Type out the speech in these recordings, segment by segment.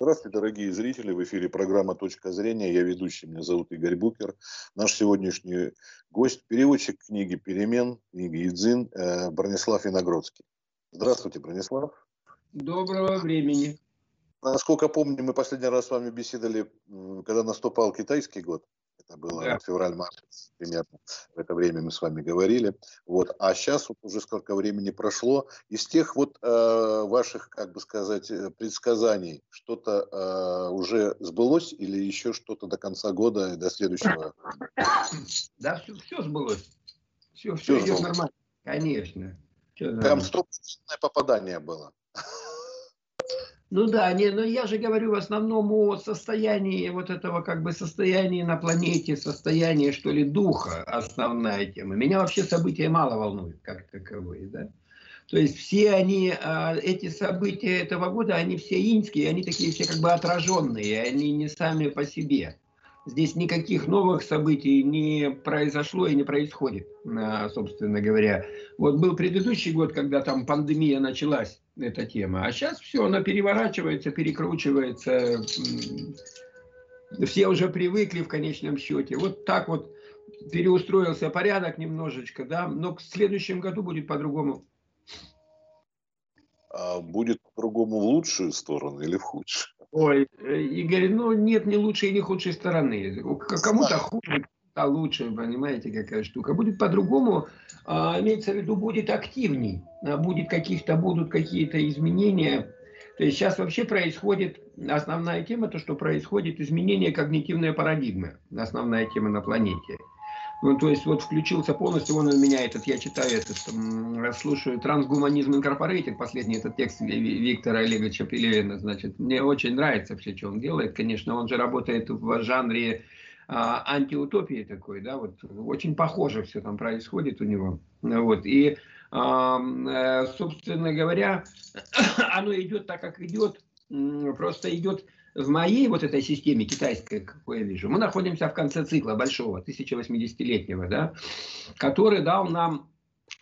Здравствуйте, дорогие зрители. В эфире программа «Точка зрения». Я ведущий, меня зовут Игорь Букер. Наш сегодняшний гость – переводчик книги «Перемен», книги «Идзин» э, Бронислав Виногродский. Здравствуйте, Бронислав. Доброго времени. Насколько помню, мы последний раз с вами беседовали, когда наступал китайский год. Это было да. февраль-март примерно. В это время мы с вами говорили. Вот. А сейчас вот уже сколько времени прошло. Из тех вот э, ваших, как бы сказать, э, предсказаний что-то э, уже сбылось или еще что-то до конца года и до следующего? Да, все, все сбылось. Все, все, все идет нормально. Конечно. Там стопроцентное попадание было. Ну да, не, но я же говорю в основном о состоянии вот этого как бы состоянии на планете, состоянии что ли духа, основная тема. Меня вообще события мало волнуют как таковые, да. То есть все они, а, эти события этого года, они все инские, они такие все как бы отраженные, они не сами по себе. Здесь никаких новых событий не произошло и не происходит, а, собственно говоря. Вот был предыдущий год, когда там пандемия началась, эта тема. А сейчас все, она переворачивается, перекручивается. Все уже привыкли в конечном счете. Вот так вот переустроился порядок немножечко, да, но к следующему году будет по-другому. А будет по-другому в лучшую сторону или в худшую? Ой, Игорь, ну нет ни лучшей, ни худшей стороны. Кому-то хуже, лучше, понимаете, какая штука. Будет по-другому, а, имеется в виду, будет активней, а, будет каких-то, будут какие-то изменения. То есть сейчас вообще происходит, основная тема, то, что происходит изменение когнитивной парадигмы, основная тема на планете. Ну, то есть вот включился полностью, он у меня этот, я читаю этот, слушаю «Трансгуманизм Инкорпорейтед», последний этот текст Виктора Олеговича Пелевина, значит, мне очень нравится все, что он делает, конечно, он же работает в жанре а, антиутопии такой, да, вот очень похоже все там происходит у него, вот, и, а, э, собственно говоря, оно идет так, как идет, просто идет в моей вот этой системе китайской, какой я вижу, мы находимся в конце цикла большого, 1080-летнего, да, который дал нам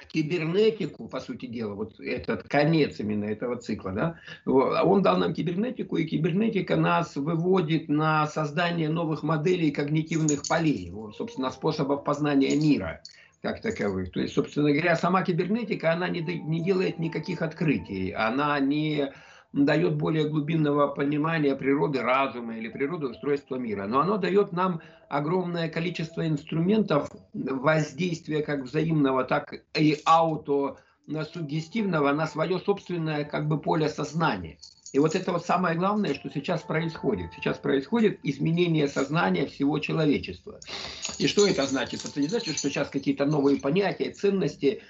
кибернетику, по сути дела, вот этот конец именно этого цикла, да, он дал нам кибернетику, и кибернетика нас выводит на создание новых моделей когнитивных полей, собственно, способов познания мира как таковых. То есть, собственно говоря, сама кибернетика, она не, не делает никаких открытий, она не дает более глубинного понимания природы разума или природы устройства мира. Но оно дает нам огромное количество инструментов воздействия как взаимного, так и ауто суггестивного на свое собственное как бы поле сознания. И вот это вот самое главное, что сейчас происходит. Сейчас происходит изменение сознания всего человечества. И что это значит? Это не значит, что сейчас какие-то новые понятия, ценности,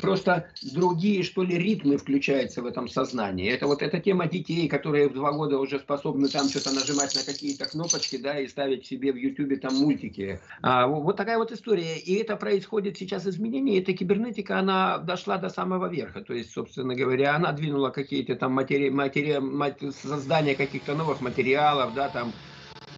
просто другие, что ли, ритмы включаются в этом сознании. Это вот эта тема детей, которые в два года уже способны там что-то нажимать на какие-то кнопочки, да, и ставить себе в Ютубе там мультики. А, вот такая вот история. И это происходит сейчас изменение. Эта кибернетика, она дошла до самого верха. То есть, собственно говоря, она двинула какие-то там материи, матери, создание каких-то новых материалов, да, там,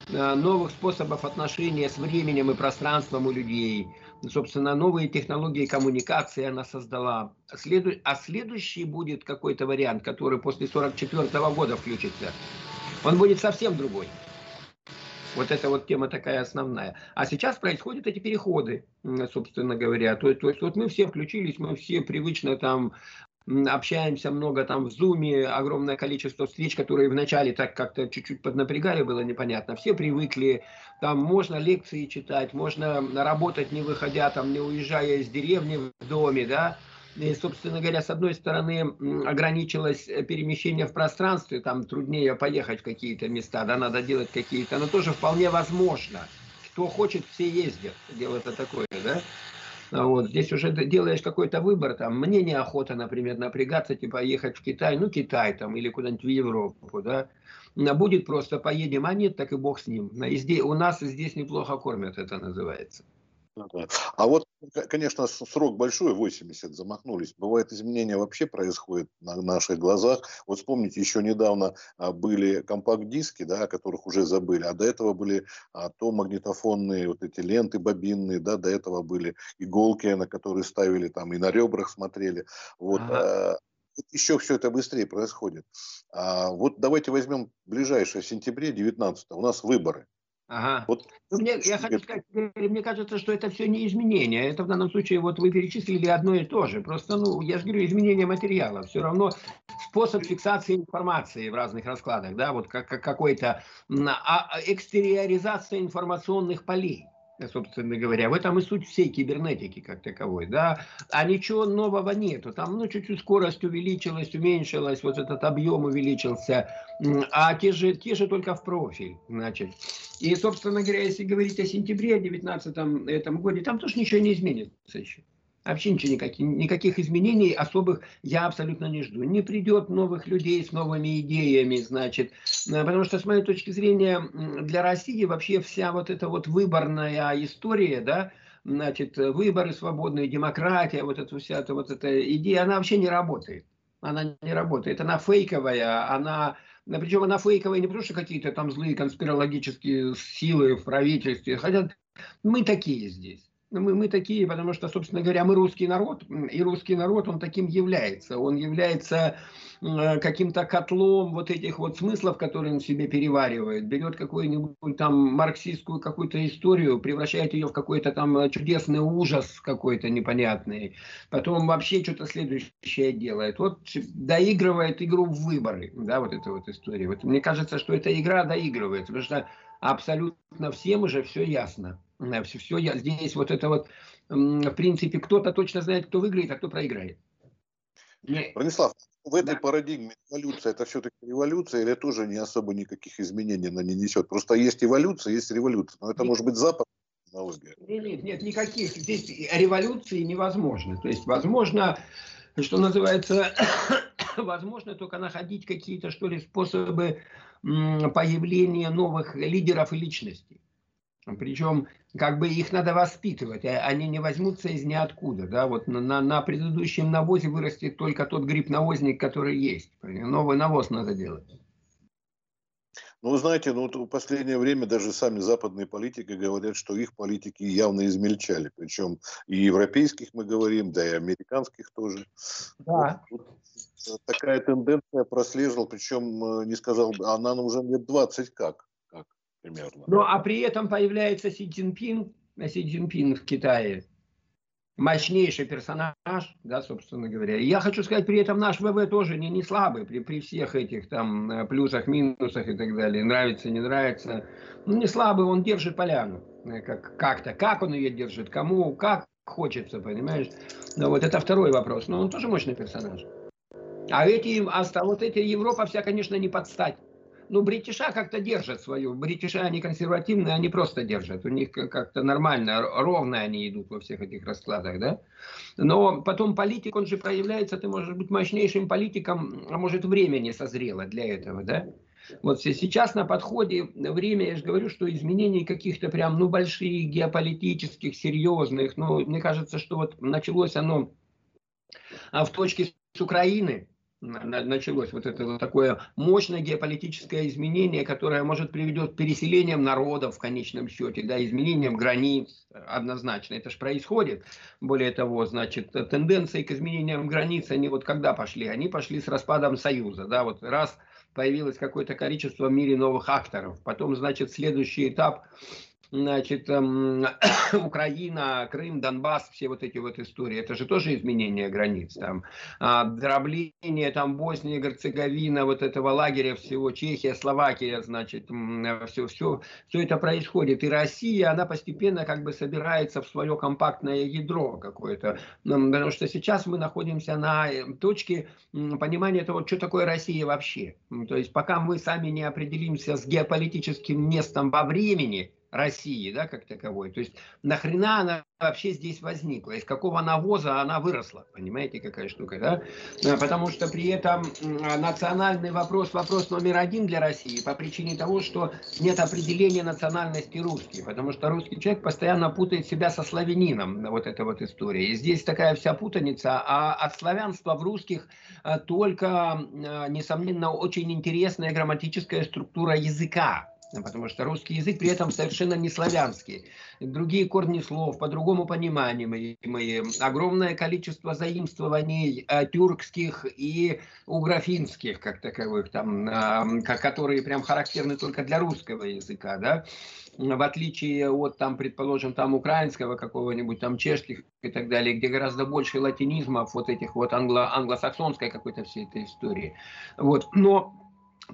э, новых способов отношения с временем и пространством у людей. Собственно, новые технологии коммуникации она создала. Следу... А следующий будет какой-то вариант, который после 44 -го года включится. Он будет совсем другой. Вот эта вот тема такая основная. А сейчас происходят эти переходы, собственно говоря. То, то есть вот мы все включились, мы все привычно там общаемся много там в зуме, огромное количество встреч, которые вначале так как-то чуть-чуть поднапрягали, было непонятно. Все привыкли, там можно лекции читать, можно работать не выходя, там не уезжая из деревни в доме, да, и, собственно говоря, с одной стороны, ограничилось перемещение в пространстве, там труднее поехать в какие-то места, да, надо делать какие-то, но тоже вполне возможно. Кто хочет, все ездят. Дело-то такое, да? А вот, здесь уже делаешь какой-то выбор, там, мне неохота, например, напрягаться, типа, ехать в Китай, ну, Китай там, или куда-нибудь в Европу, да, а будет просто поедем, а нет, так и бог с ним. И здесь, у нас здесь неплохо кормят, это называется. А вот, конечно, срок большой, 80 замахнулись. Бывает, изменения вообще происходят на наших глазах. Вот вспомните, еще недавно а, были компакт-диски, да, о которых уже забыли, а до этого были а, то магнитофонные вот эти ленты бобинные, да, до этого были иголки, на которые ставили там и на ребрах смотрели. Вот, ага. еще все это быстрее происходит. А вот давайте возьмем ближайшее, в сентябре 19 у нас выборы. Ага. Вот, ну, мне, я хочу сказать, мне кажется, что это все не изменения. Это в данном случае, вот вы перечислили одно и то же. Просто, ну, я же говорю, изменение материала. Все равно способ фиксации информации в разных раскладах, да, вот как, как какой-то а, экстериоризация информационных полей собственно говоря. В этом и суть всей кибернетики как таковой, да. А ничего нового нету. Там, ну, чуть-чуть скорость увеличилась, уменьшилась, вот этот объем увеличился, а те же, те же только в профиль, значит. И, собственно говоря, если говорить о сентябре 2019 этом годе, там тоже ничего не изменится еще. Вообще ничего, никаких, никаких изменений особых я абсолютно не жду. Не придет новых людей с новыми идеями, значит. Э, потому что, с моей точки зрения, для России вообще вся вот эта вот выборная история, да, значит, выборы свободные, демократия, вот эта вся эта, вот эта идея, она вообще не работает. Она не работает. Она фейковая, она причем она фейковая не потому, что какие-то там злые конспирологические силы в правительстве, хотя мы такие здесь мы, мы такие, потому что, собственно говоря, мы русский народ, и русский народ, он таким является. Он является э, каким-то котлом вот этих вот смыслов, которые он себе переваривает. Берет какую-нибудь там марксистскую какую-то историю, превращает ее в какой-то там чудесный ужас какой-то непонятный. Потом вообще что-то следующее делает. Вот доигрывает игру в выборы, да, вот эта вот история. Вот мне кажется, что эта игра доигрывается, потому что абсолютно всем уже все ясно. Все, все я, здесь вот это вот, в принципе, кто-то точно знает, кто выиграет, а кто проиграет. Бронислав, в этой да. парадигме эволюция это все-таки революция или тоже не особо никаких изменений она не несет? Просто есть эволюция, есть революция. Но это нет. может быть запад технология. Нет, нет, никаких. Здесь революции невозможно. То есть, возможно, что называется, возможно только находить какие-то, что ли, способы появления новых лидеров и личностей. Причем как бы их надо воспитывать, а они не возьмутся из ниоткуда. Да? Вот на, на предыдущем навозе вырастет только тот гриб-навозник, который есть. Новый навоз надо делать. Ну, знаете, ну, в последнее время даже сами западные политики говорят, что их политики явно измельчали. Причем и европейских мы говорим, да и американских тоже. Да. Вот, вот такая тенденция прослеживала, причем, э, не сказал, она уже лет 20 как примерно. Ну, а при этом появляется Си Цзиньпин, Си Цзиньпин в Китае, мощнейший персонаж, да, собственно говоря. И я хочу сказать, при этом наш ВВ тоже не, не слабый, при, при всех этих там э, плюсах, минусах и так далее, нравится, не нравится. Ну, не слабый, он держит поляну э, как, как-то. Как он ее держит, кому, как хочется, понимаешь? Ну, вот это второй вопрос. Но он тоже мощный персонаж. А эти, а вот эти Европа вся, конечно, не подстать ну, бритиша как-то держат свою. Бритиша, они консервативные, они просто держат. У них как-то нормально, ровно они идут во всех этих раскладах, да. Но потом политик, он же проявляется, ты можешь быть мощнейшим политиком, а может время не созрело для этого, да. Вот сейчас на подходе время, я же говорю, что изменений каких-то прям, ну, больших, геополитических, серьезных, ну, мне кажется, что вот началось оно а в точке с Украины, началось вот это вот такое мощное геополитическое изменение, которое может приведет к переселениям народов в конечном счете, да, изменениям границ, однозначно. Это же происходит. Более того, значит, тенденции к изменениям границ, они вот когда пошли? Они пошли с распадом Союза, да, вот раз появилось какое-то количество в мире новых акторов, потом, значит, следующий этап значит, эм, Украина, Крым, Донбасс, все вот эти вот истории, это же тоже изменение границ, там, а, дробление, там, Босния, Герцеговина, вот этого лагеря всего, Чехия, Словакия, значит, все, все, все это происходит, и Россия, она постепенно как бы собирается в свое компактное ядро какое-то, потому что сейчас мы находимся на э, точке понимания того, что такое Россия вообще, то есть пока мы сами не определимся с геополитическим местом во времени, России, да, как таковой. То есть нахрена она вообще здесь возникла, из какого навоза она выросла, понимаете, какая штука, да? А, потому что при этом национальный вопрос, вопрос номер один для России по причине того, что нет определения национальности русский, потому что русский человек постоянно путает себя со славянином, вот эта вот история. И здесь такая вся путаница, а от славянства в русских а, только, а, несомненно, очень интересная грамматическая структура языка, потому что русский язык при этом совершенно не славянский. Другие корни слов, по-другому понимаемые, огромное количество заимствований э, тюркских и угрофинских, как таковых, там, э, которые прям характерны только для русского языка, да, в отличие от, там, предположим, там украинского какого-нибудь, там чешских и так далее, где гораздо больше латинизмов, вот этих вот англо англосаксонской какой-то всей этой истории. Вот. Но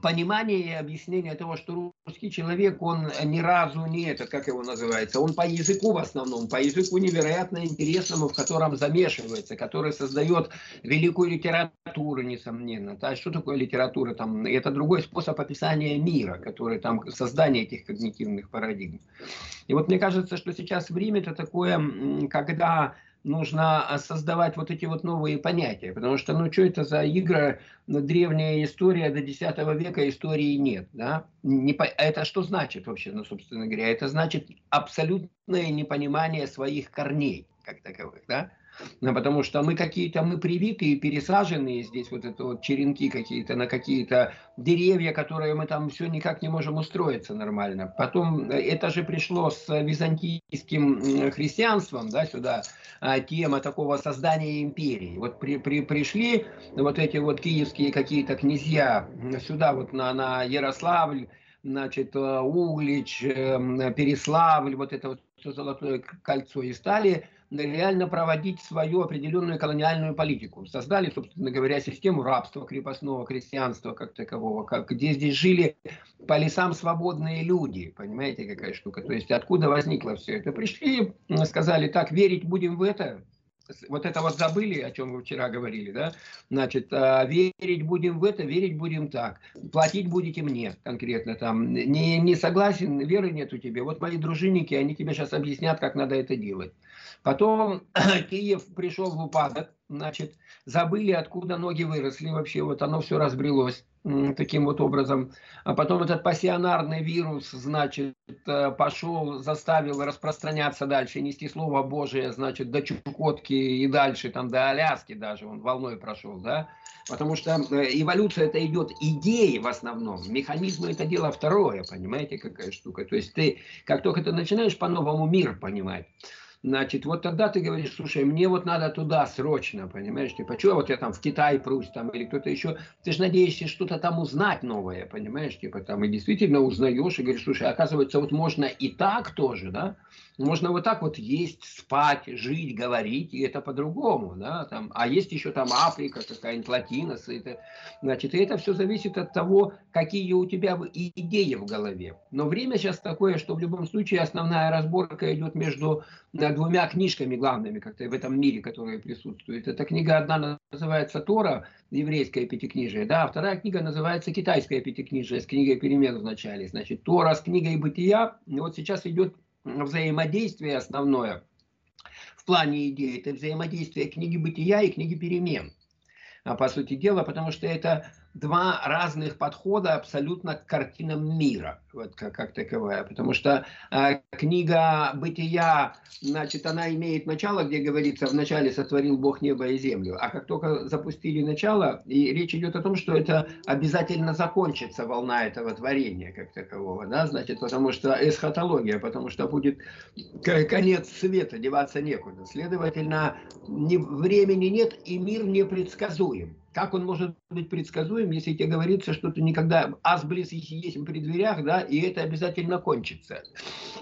понимание и объяснение того, что русский человек, он ни разу не этот, как его называется, он по языку в основном, по языку невероятно интересному, в котором замешивается, который создает великую литературу, несомненно. А что такое литература? Там, это другой способ описания мира, который там создание этих когнитивных парадигм. И вот мне кажется, что сейчас время это такое, когда нужно а, создавать вот эти вот новые понятия, потому что, ну, что это за игра, ну, древняя история до X века истории нет, да? Не, это что значит вообще, ну, собственно говоря? Это значит абсолютное непонимание своих корней, как таковых, да? Ну, потому что мы какие-то, мы привитые, пересаженные здесь, вот это вот черенки какие-то на какие-то деревья, которые мы там все никак не можем устроиться нормально. Потом э, это же пришло с византийским христианством, да, сюда, а, тема такого создания империи. Вот при, при, пришли вот эти вот киевские какие-то князья сюда вот на, на Ярославль, значит, э, Углич, э, Переславль, вот это вот золотое кольцо, и стали реально проводить свою определенную колониальную политику. Создали, собственно говоря, систему рабства, крепостного крестьянства как такового, как, где здесь жили по лесам свободные люди. Понимаете, какая штука? То есть откуда возникло все это? Пришли, сказали, так, верить будем в это, вот это вот забыли, о чем вы вчера говорили, да? Значит, а, верить будем в это, верить будем так. Платить будете мне конкретно там. Не, не согласен, веры нет у тебя. Вот мои дружинники, они тебе сейчас объяснят, как надо это делать. Потом Киев пришел в упадок, значит, забыли, откуда ноги выросли вообще, вот оно все разбрелось таким вот образом. А потом этот пассионарный вирус, значит, э, пошел, заставил распространяться дальше, нести Слово Божие, значит, до Чукотки и дальше, там, до Аляски даже, он волной прошел, да, потому что э, эволюция это идет идеи в основном, механизмы это дело второе, понимаете, какая штука, то есть ты, как только ты начинаешь по-новому мир понимать, Значит, вот тогда ты говоришь, слушай, мне вот надо туда срочно, понимаешь, типа, что вот я там в Китай прусь, там, или кто-то еще, ты же надеешься что-то там узнать новое, понимаешь, типа, там, и действительно узнаешь, и говоришь, слушай, оказывается, вот можно и так тоже, да, можно вот так вот есть, спать, жить, говорить, и это по-другому, да, там, а есть еще там Африка, какая-нибудь Латинос, это, значит, и это все зависит от того, какие у тебя идеи в голове. Но время сейчас такое, что в любом случае основная разборка идет между двумя книжками главными как-то в этом мире, которые присутствуют. Эта книга одна называется Тора, еврейское пятикнижие, да, а вторая книга называется китайское пятикнижие с книгой перемен в начале. Значит, Тора с книгой бытия, и вот сейчас идет взаимодействие основное в плане идеи, это взаимодействие книги бытия и книги перемен. А по сути дела, потому что это два разных подхода абсолютно к картинам мира, вот как, как таковая. Потому что э, книга «Бытия», значит, она имеет начало, где говорится, вначале сотворил Бог небо и землю. А как только запустили начало, и речь идет о том, что это обязательно закончится волна этого творения как такового, да, значит, потому что эсхатология, потому что будет конец света, деваться некуда. Следовательно, ни, времени нет и мир непредсказуем. Как он может быть предсказуем, если тебе говорится, что ты никогда асблис есть при дверях, да, и это обязательно кончится.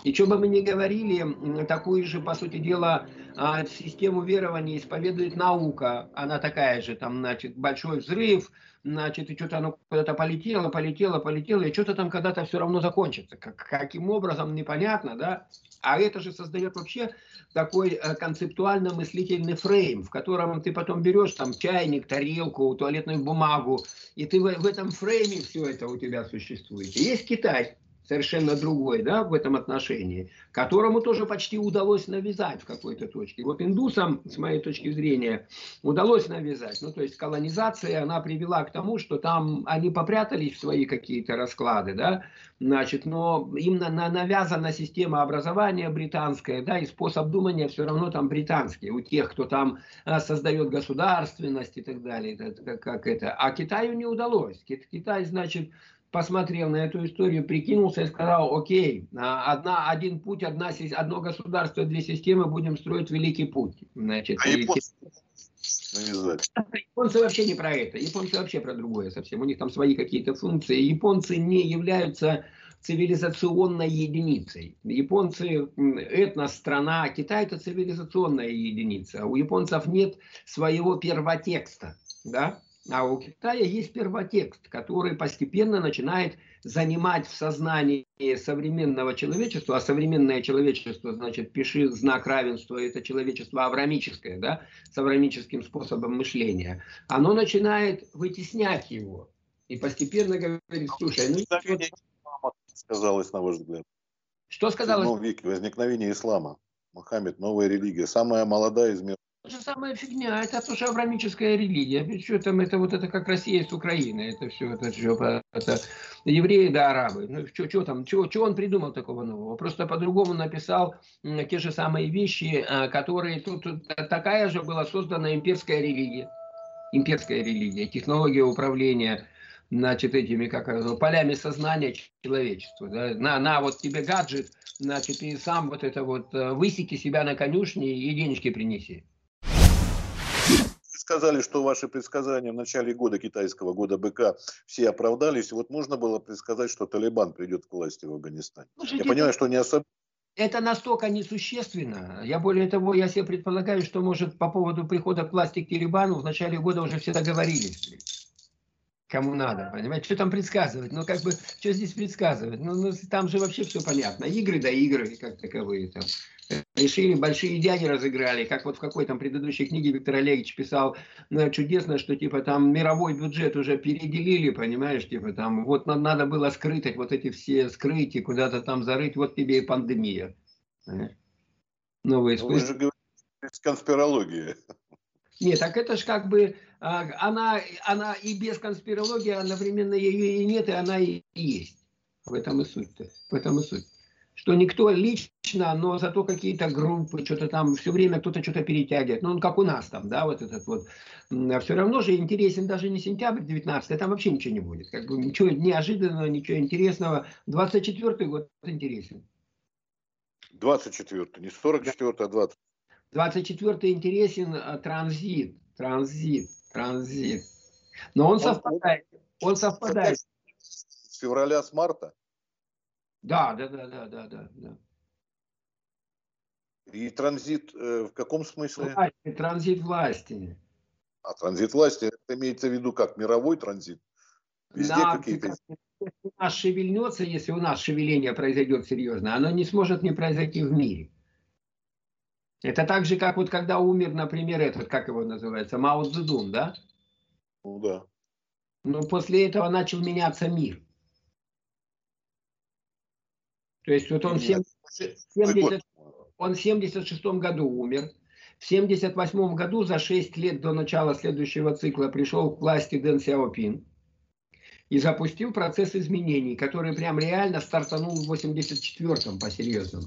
И что бы мы ни говорили, такую же, по сути дела, а, систему верования исповедует наука. Она такая же, там, значит, большой взрыв, значит, и что-то оно куда-то полетело, полетело, полетело, и что-то там когда-то все равно закончится. Как, каким образом, непонятно, да? А это же создает вообще такой э, концептуально-мыслительный фрейм, в котором ты потом берешь там чайник, тарелку, туалетную бумагу, и ты в, в этом фрейме все это у тебя существует. Есть Китай, совершенно другой да, в этом отношении, которому тоже почти удалось навязать в какой-то точке. Вот индусам, с моей точки зрения, удалось навязать. Ну, то есть колонизация, она привела к тому, что там они попрятались в свои какие-то расклады, да, значит, но им на, на, навязана система образования британская, да, и способ думания все равно там британский, у тех, кто там а, создает государственность и так далее, это, как, это. А Китаю не удалось. Китай, значит, посмотрел на эту историю, прикинулся и сказал, окей, а, одна, один путь, одна, одно государство, две системы, будем строить великий путь. Значит, а японцы? японцы вообще не про это. Японцы вообще про другое совсем. У них там свои какие-то функции. Японцы не являются цивилизационной единицей. Японцы этнос, страна, Китай это цивилизационная единица. У японцев нет своего первотекста. Да? А у Китая есть первотекст, который постепенно начинает занимать в сознании современного человечества, а современное человечество, значит, пиши знак равенства, это человечество аврамическое, да, с аврамическим способом мышления, оно начинает вытеснять его. И постепенно говорит, слушай, ну... Сказалось, на ваш взгляд. Что сказалось? В веке возникновение ислама. Мухаммед, новая религия, самая молодая из мира же самая фигня, это тоже аврамическая религия. Что там, это вот это как Россия с Украиной, это все, это все, это евреи да арабы. Ну, что, что там, что, что он придумал такого нового? Просто по-другому написал те же самые вещи, а, которые тут, тут такая же была создана имперская религия. Имперская религия, технология управления, значит, этими, как полями сознания человечества. Да? На, на, вот тебе гаджет, значит, и сам вот это вот э, высеки себя на конюшне и денежки принеси сказали, что ваши предсказания в начале года китайского года БК все оправдались. Вот можно было предсказать, что Талибан придет к власти в Афганистане. Слушайте, Я понимаю, что не особо это настолько несущественно. Я более того, я себе предполагаю, что может по поводу прихода к власти к Талибану в начале года уже все договорились. Кому надо, понимаете? Что там предсказывать? Ну, как бы, что здесь предсказывать? Ну, ну там же вообще все понятно. Игры да игры, как таковые там решили, большие дяди разыграли, как вот в какой там предыдущей книге Виктор Олегович писал, ну, чудесно, что типа там мировой бюджет уже переделили, понимаешь, типа там вот надо было скрыть вот эти все скрыть и куда-то там зарыть, вот тебе и пандемия. Новые ну, Вы же говорите, конспирология. Нет, так это же как бы, а, она, она и без конспирологии одновременно ее и нет, и она и есть. В этом и суть-то. В этом и суть что никто лично, но зато какие-то группы, что-то там все время кто-то что-то перетягивает. Ну, он как у нас там, да, вот этот вот. А все равно же интересен даже не сентябрь 19 там вообще ничего не будет. Как бы ничего неожиданного, ничего интересного. 24 год интересен. 24 не 44 а 20 24 интересен а, транзит, транзит, транзит. Но он, он совпадает. Он совпадает. С февраля, с марта? Да, да, да, да, да, да. да. И транзит э, в каком смысле? Власти, транзит власти. А транзит власти, это имеется в виду как мировой транзит? Везде да, какие-то... Если у нас шевельнется, если у нас шевеление произойдет серьезно, оно не сможет не произойти в мире. Это так же, как вот когда умер, например, этот, как его называется, Мао Цзэдун, да? Ну да. Но после этого начал меняться мир. То есть вот он, 70, 70, он в 76 году умер. В 78 году, за 6 лет до начала следующего цикла, пришел к власти Дэн Сяопин и запустил процесс изменений, который прям реально стартанул в 84-м по-серьезному.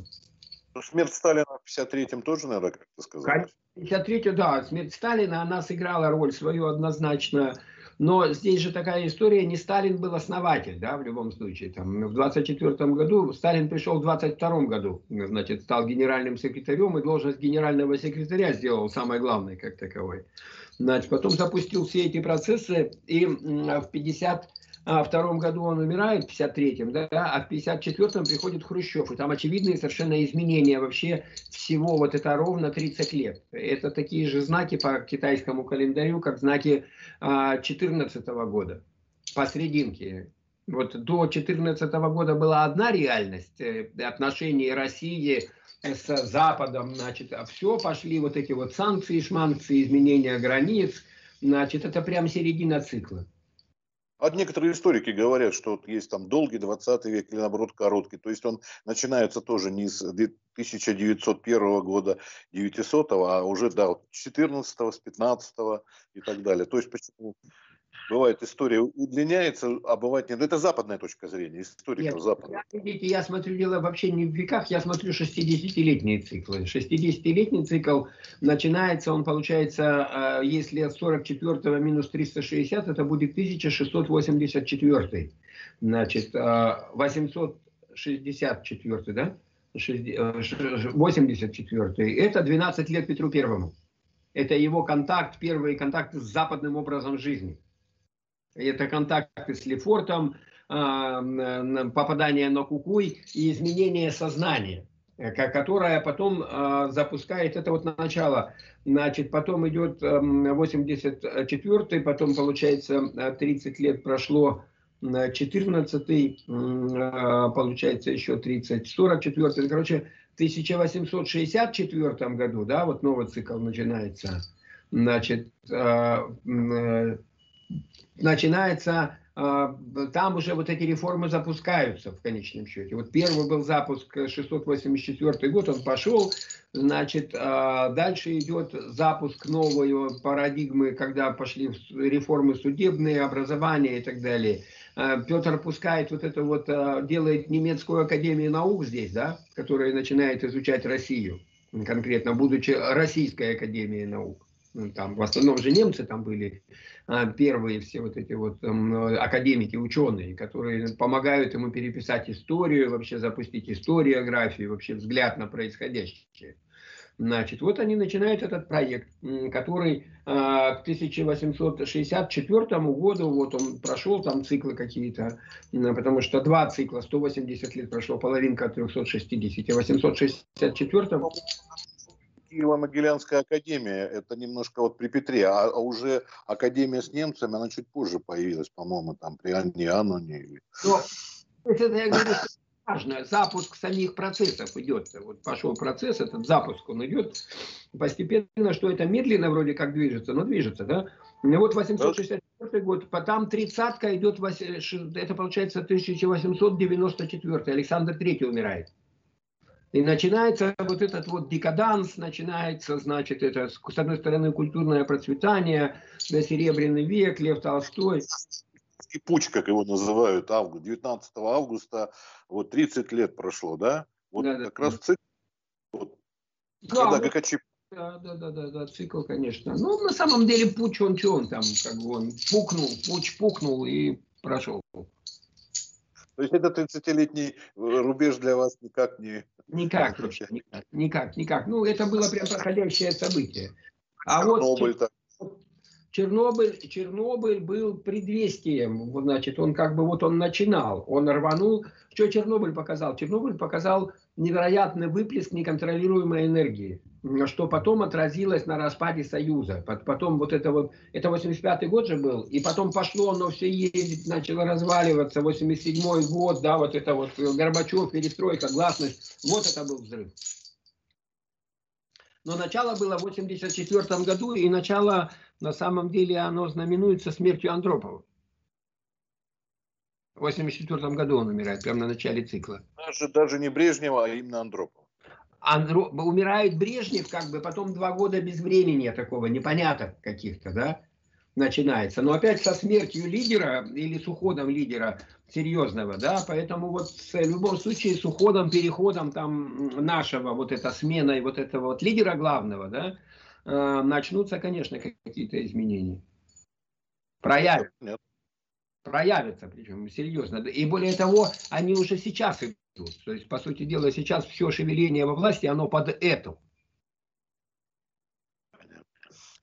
Ну, смерть Сталина в 53-м тоже, наверное, как ты сказал? В 53-м, да, смерть Сталина, она сыграла роль свою однозначно но здесь же такая история, не Сталин был основатель, да, в любом случае. Там, в 24 году, Сталин пришел в 22 году, значит, стал генеральным секретарем и должность генерального секретаря сделал самое главное как таковой. Значит, потом запустил все эти процессы и в 50 а втором году он умирает, в 53-м, да, а в 54-м приходит Хрущев. И там очевидные совершенно изменения вообще всего, вот это ровно 30 лет. Это такие же знаки по китайскому календарю, как знаки а, 14 -го года, посерединке. Вот до 2014 года была одна реальность, э, отношения России с Западом, значит, а все пошли вот эти вот санкции, шманкции, изменения границ, значит, это прям середина цикла. А некоторые историки говорят, что вот есть там долгий 20 век или наоборот короткий. То есть он начинается тоже не с 1901 года 900, а уже да, 14 с 15 и так далее. То есть почему Бывает история удлиняется, а бывает нет. Это западная точка зрения, историков нет, западных. Я, видите, я смотрю дело вообще не в веках, я смотрю 60-летние циклы. 60-летний цикл начинается, он получается, э, если от 44 минус 360, это будет 1684. Значит, 864, э, да? 84 э, это 12 лет Петру Первому. Это его контакт, первый контакт с западным образом жизни. Это контакты с Лефортом, попадание на Кукуй и изменение сознания. Э, которая потом э, запускает, это вот начало, значит, потом идет э, 84 потом получается 30 лет прошло, 14 э, получается еще 30, 44 короче, в 1864 году, да, вот новый цикл начинается, значит, э, э, начинается а, там уже вот эти реформы запускаются в конечном счете. Вот первый был запуск 684 год, он пошел, значит, а, дальше идет запуск новой парадигмы, когда пошли реформы судебные, образования и так далее. А, Петр пускает вот это вот, делает немецкую академию наук здесь, да, которая начинает изучать Россию, конкретно будучи Российской академией наук. Ну, там в основном же немцы там были а, первые все вот эти вот академики, ученые, которые помогают ему переписать историю, вообще запустить историографию, вообще взгляд на происходящее. Значит, вот они начинают этот проект, который э, к 1864 году, вот он прошел там циклы какие-то, потому что два цикла, 180 лет прошло, половинка от 360, а 864 Киево-Могилянская академия, это немножко вот при Петре, а, а уже академия с немцами, она чуть позже появилась, по-моему, там при Анне Ануне. Или... Но, это я говорю, что важно, запуск самих процессов идет. Вот пошел процесс, этот запуск, он идет постепенно, что это медленно вроде как движется, но движется, да? Ну вот 864 год, потом тридцатка идет, это получается 1894, Александр III умирает. И начинается вот этот вот декаданс, начинается, значит, это, с одной стороны, культурное процветание, да, Серебряный век, Лев Толстой. И путь, как его называют, август, 19 августа, вот 30 лет прошло, да? Вот да, как да, раз цикл, вот, да, когда как очи... Да, да, да, да, да, цикл, конечно. Ну, на самом деле, путь, он что он там, как бы он пукнул, путь пукнул и прошел. То есть это 30-летний рубеж для вас никак не... Никак, никак, никак, никак. Ну, это было прям проходящее событие. А Чернобыль вот Чернобыль, Чернобыль был предвестием, значит, он как бы вот он начинал, он рванул. Что Чернобыль показал? Чернобыль показал невероятный выплеск неконтролируемой энергии, что потом отразилось на распаде Союза. Потом вот это вот, это 85-й год же был, и потом пошло оно все ездить, начало разваливаться, 87-й год, да, вот это вот Горбачев, перестройка, гласность, вот это был взрыв. Но начало было в 84 году, и начало, на самом деле, оно знаменуется смертью Андропова. В 84 году он умирает, прямо на начале цикла. Даже, даже не Брежнева, а именно Андропова. Андро... Умирает Брежнев, как бы потом два года без времени такого, непоняток каких-то, да, начинается. Но опять со смертью лидера или с уходом лидера серьезного, да, поэтому вот в любом случае с уходом, переходом там нашего, вот эта смена и вот этого вот лидера главного, да, э, начнутся, конечно, какие-то изменения. Проявятся. Нет проявятся, причем серьезно. И более того, они уже сейчас идут. То есть, по сути дела, сейчас все шевеление во власти, оно под это.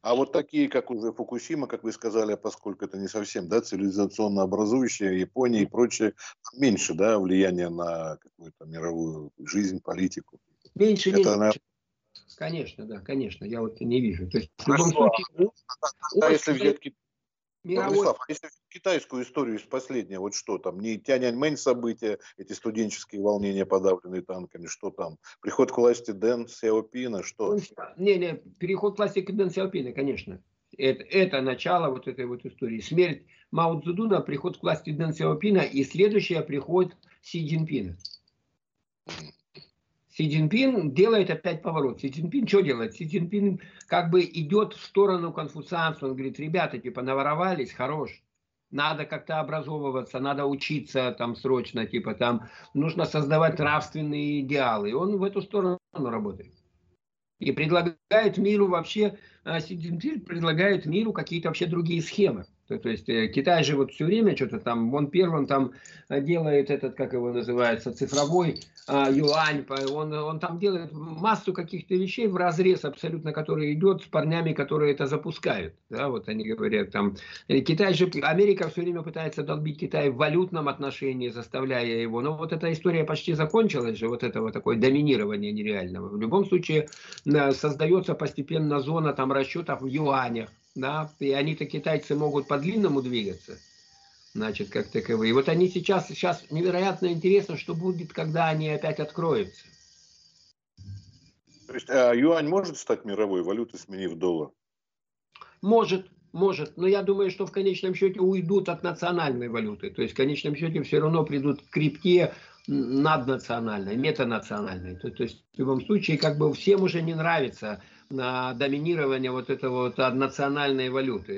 А вот такие, как уже Фукусима, как вы сказали, поскольку это не совсем да, цивилизационно образующие, Япония и прочее, меньше да, влияния на какую-то мировую жизнь, политику. Меньше, это, меньше. Конечно, да, конечно, я вот не вижу. То есть, в любом случае, а если взять мировой... Владислав, а если китайскую историю из последнего, вот что там, не Тяньаньмэнь события, эти студенческие волнения, подавленные танками, что там, приход к власти Дэн Сяопина, что? Не-не, переход к власти Дэн Сяопина, конечно. Это, это начало вот этой вот истории. Смерть Мао Цзэдуна, приход к власти Дэн Сяопина и следующее приход Си Цзиньпина. Си Цзиньпин делает опять поворот. Си Цзиньпин что делает? Си Цзиньпин как бы идет в сторону конфуцианства. Он говорит, ребята, типа, наворовались, хорош. Надо как-то образовываться, надо учиться там срочно, типа там нужно создавать нравственные идеалы. И он в эту сторону работает. И предлагает миру вообще, а, Си Цзиньпин предлагает миру какие-то вообще другие схемы. То, то есть э, Китай же вот все время что-то там, он первым там э, делает этот, как его называется, цифровой а, юань, он, он там делает массу каких-то вещей в разрез абсолютно, который идет с парнями, которые это запускают. Да, вот они говорят там, э, Китай же, Америка все время пытается долбить Китай в валютном отношении, заставляя его, но вот эта история почти закончилась же, вот это вот такое доминирование нереального. В любом случае создается постепенно зона там расчетов в юанях да, и они-то китайцы могут по длинному двигаться, значит, как таковые. И вот они сейчас, сейчас невероятно интересно, что будет, когда они опять откроются. То есть а юань может стать мировой валютой, сменив доллар? Может, может. Но я думаю, что в конечном счете уйдут от национальной валюты. То есть в конечном счете все равно придут к крипте наднациональной, метанациональной. То, то есть в любом случае как бы всем уже не нравится на доминирование вот этого вот национальной валюты.